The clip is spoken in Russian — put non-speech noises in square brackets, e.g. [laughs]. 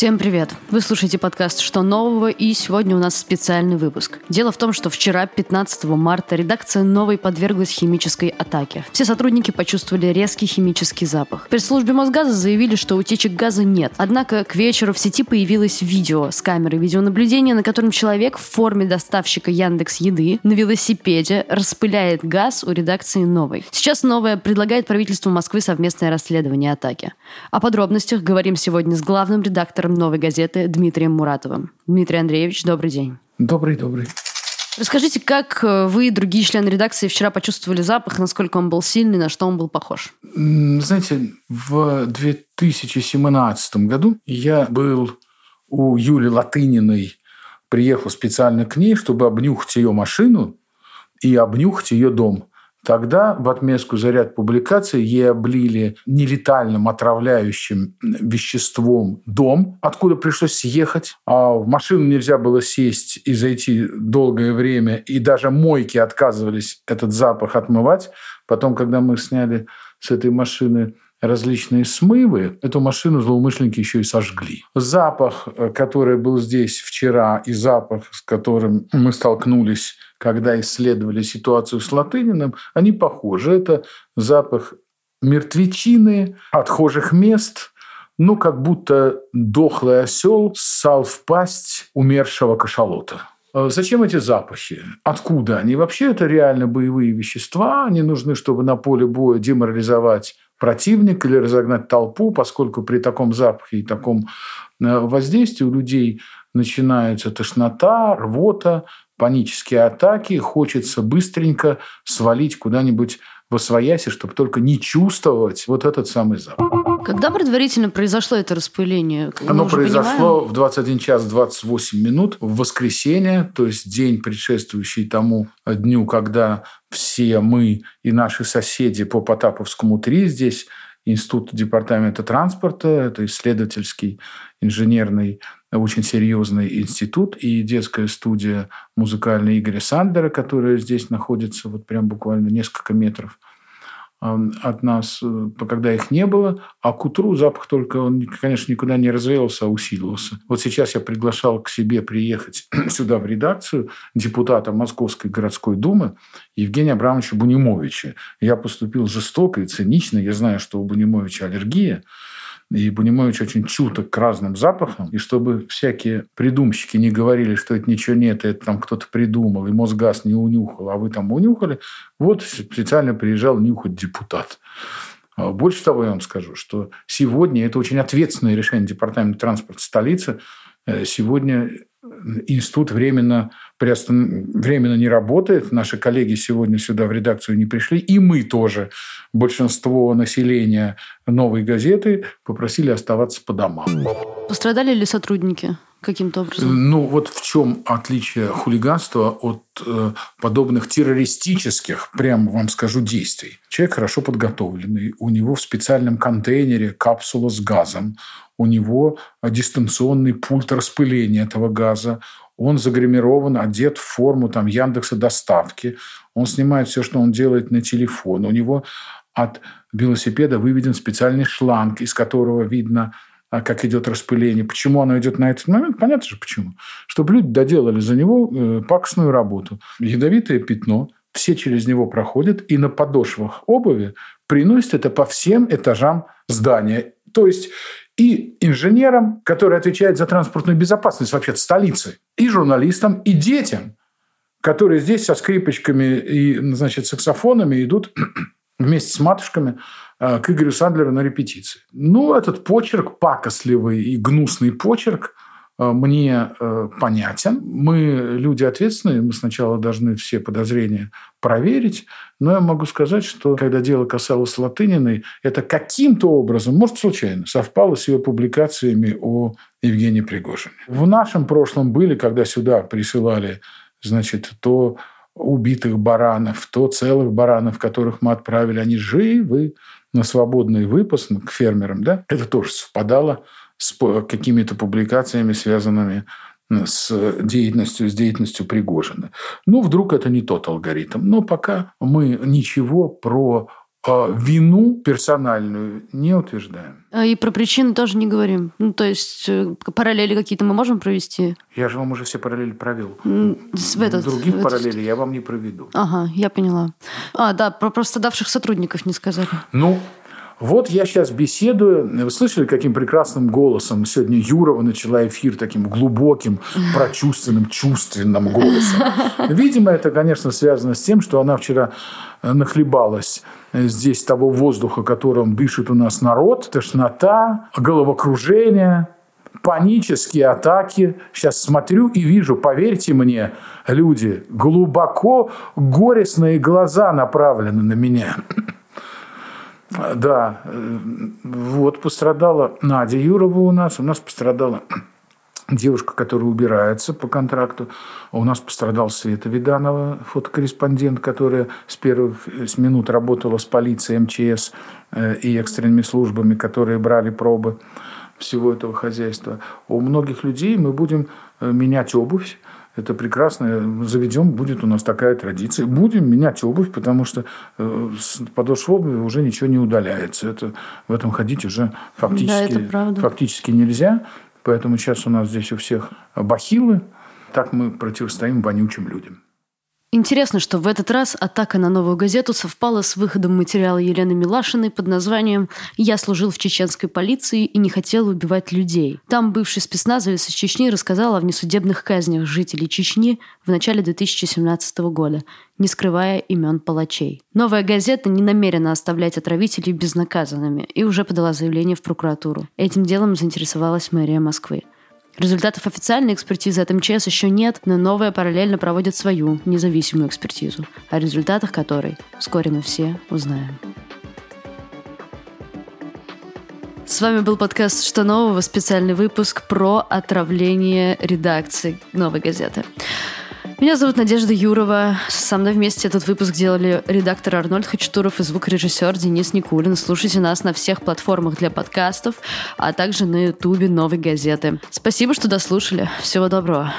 Всем привет! Вы слушаете подкаст «Что нового?» и сегодня у нас специальный выпуск. Дело в том, что вчера, 15 марта, редакция «Новой» подверглась химической атаке. Все сотрудники почувствовали резкий химический запах. В пресс-службе Мосгаза заявили, что утечек газа нет. Однако к вечеру в сети появилось видео с камеры видеонаблюдения, на котором человек в форме доставщика Яндекс Еды на велосипеде распыляет газ у редакции «Новой». Сейчас «Новая» предлагает правительству Москвы совместное расследование атаки. О подробностях говорим сегодня с главным редактором редактором «Новой газеты» Дмитрием Муратовым. Дмитрий Андреевич, добрый день. Добрый, добрый. Расскажите, как э, вы и другие члены редакции вчера почувствовали запах, насколько он был сильный, на что он был похож? Знаете, в 2017 году я был у Юли Латыниной, приехал специально к ней, чтобы обнюхать ее машину и обнюхать ее дом. Тогда в отместку за ряд публикаций ей облили нелетальным отравляющим веществом дом, откуда пришлось съехать. А в машину нельзя было сесть и зайти долгое время. И даже мойки отказывались этот запах отмывать. Потом, когда мы сняли с этой машины различные смывы, эту машину злоумышленники еще и сожгли. Запах, э, который был здесь вчера, и запах, с которым мы столкнулись когда исследовали ситуацию с Латыниным, они похожи. Это запах мертвечины, отхожих мест, ну, как будто дохлый осел ссал в пасть умершего кашалота. А зачем эти запахи? Откуда они? Вообще это реально боевые вещества. Они нужны, чтобы на поле боя деморализовать противника или разогнать толпу, поскольку при таком запахе и таком э, воздействии у людей начинается тошнота, рвота, панические атаки, хочется быстренько свалить куда-нибудь во свояси, чтобы только не чувствовать вот этот самый запах. Когда предварительно произошло это распыление? Оно произошло понимаем? в 21 час 28 минут в воскресенье, то есть день, предшествующий тому дню, когда все мы и наши соседи по Потаповскому 3 здесь Институт департамента транспорта, это исследовательский инженерный очень серьезный институт и детская студия музыкальная Игоря Сандера, которая здесь находится вот прям буквально несколько метров от нас, э, когда их не было, а к утру запах только, он, конечно, никуда не развеялся, а усилился. Вот сейчас я приглашал к себе приехать [clears throat] сюда в редакцию депутата Московской городской думы Евгения Абрамовича Бунимовича. Я поступил жестоко и цинично. Я знаю, что у Бунимовича аллергия, и Бунимович очень чуток к разным запахам. И чтобы всякие придумщики не говорили, что это ничего нет, это там кто-то придумал, и Мосгаз не унюхал, а вы там унюхали, вот специально приезжал нюхать депутат. А больше того, я вам скажу, что сегодня это очень ответственное решение Департамента транспорта столицы. Э, сегодня институт временно, приостан... временно не работает. Наши коллеги сегодня сюда в редакцию не пришли. И мы тоже, большинство населения новой газеты, попросили оставаться по домам. Пострадали ли сотрудники? Каким-то образом? Ну, вот в чем отличие хулиганства от э, подобных террористических, прямо вам скажу, действий. Человек хорошо подготовленный, у него в специальном контейнере капсула с газом, у него дистанционный пульт распыления этого газа, он загримирован, одет в форму там, Яндекса доставки, он снимает все, что он делает на телефон, у него от велосипеда выведен специальный шланг, из которого видно, как идет распыление. Почему оно идет на этот момент? Понятно же почему. Чтобы люди доделали за него э, пакостную работу. Ядовитое пятно, все через него проходят, и на подошвах обуви приносят это по всем этажам здания. То есть и инженерам, которые отвечают за транспортную безопасность вообще столицы, и журналистам, и детям, которые здесь со скрипочками и, значит, саксофонами идут [clears throat] вместе с матушками к Игорю Сандлеру на репетиции. Ну, этот почерк, пакостливый и гнусный почерк – Э, мне э, понятен. Мы люди ответственные, мы сначала должны все подозрения проверить. Но я могу сказать, что когда дело касалось Латыниной, это каким-то образом, может, случайно, совпало с ее публикациями о Евгении Пригожине. В нашем прошлом были, когда сюда присылали, значит, то убитых баранов, то целых баранов, которых мы отправили, они живы на свободный выпас к фермерам, да, это тоже совпадало с какими-то публикациями, связанными с деятельностью, с деятельностью Пригожина. Ну, вдруг это не тот алгоритм. Но пока мы ничего про э, вину персональную не утверждаем. А и про причины тоже не говорим. Ну, то есть э, параллели какие-то мы можем провести? Я же вам уже все параллели провел. В этот, Других в параллелей я вам не проведу. Ага, я поняла. А, да, про пострадавших сотрудников не сказали. Ну, вот я сейчас беседую. Вы слышали, каким прекрасным голосом сегодня Юрова начала эфир таким глубоким, [laughs] прочувственным, чувственным голосом. Видимо, это, конечно, связано с тем, что она вчера нахлебалась здесь того воздуха, которым дышит у нас народ. Тошнота, головокружение, панические атаки. Сейчас смотрю и вижу, поверьте мне, люди, глубоко горестные глаза направлены на меня. Да, вот пострадала Надя Юрова у нас, у нас пострадала девушка, которая убирается по контракту. У нас пострадал Света Виданова, фотокорреспондент, которая с первых с минут работала с полицией, МЧС э, и экстренными службами, которые брали пробы всего этого хозяйства. У многих людей мы будем э, менять обувь, это прекрасно. Заведем, будет у нас такая традиция. Будем менять обувь, потому что э, с подошв обуви уже ничего не удаляется. Это, в этом ходить уже фактически, да, фактически нельзя. Поэтому сейчас у нас здесь у всех бахилы. Так мы противостоим вонючим людям. Интересно, что в этот раз атака на новую газету совпала с выходом материала Елены Милашиной под названием «Я служил в чеченской полиции и не хотел убивать людей». Там бывший спецназовец из Чечни рассказал о внесудебных казнях жителей Чечни в начале 2017 года, не скрывая имен палачей. Новая газета не намерена оставлять отравителей безнаказанными и уже подала заявление в прокуратуру. Этим делом заинтересовалась мэрия Москвы. Результатов официальной экспертизы от МЧС еще нет, но новая параллельно проводит свою независимую экспертизу, о результатах которой вскоре мы все узнаем. С вами был подкаст «Что нового?» специальный выпуск про отравление редакции «Новой газеты». Меня зовут Надежда Юрова. Со мной вместе этот выпуск делали редактор Арнольд Хачатуров и звукорежиссер Денис Никулин. Слушайте нас на всех платформах для подкастов, а также на ютубе Новой газеты. Спасибо, что дослушали. Всего доброго.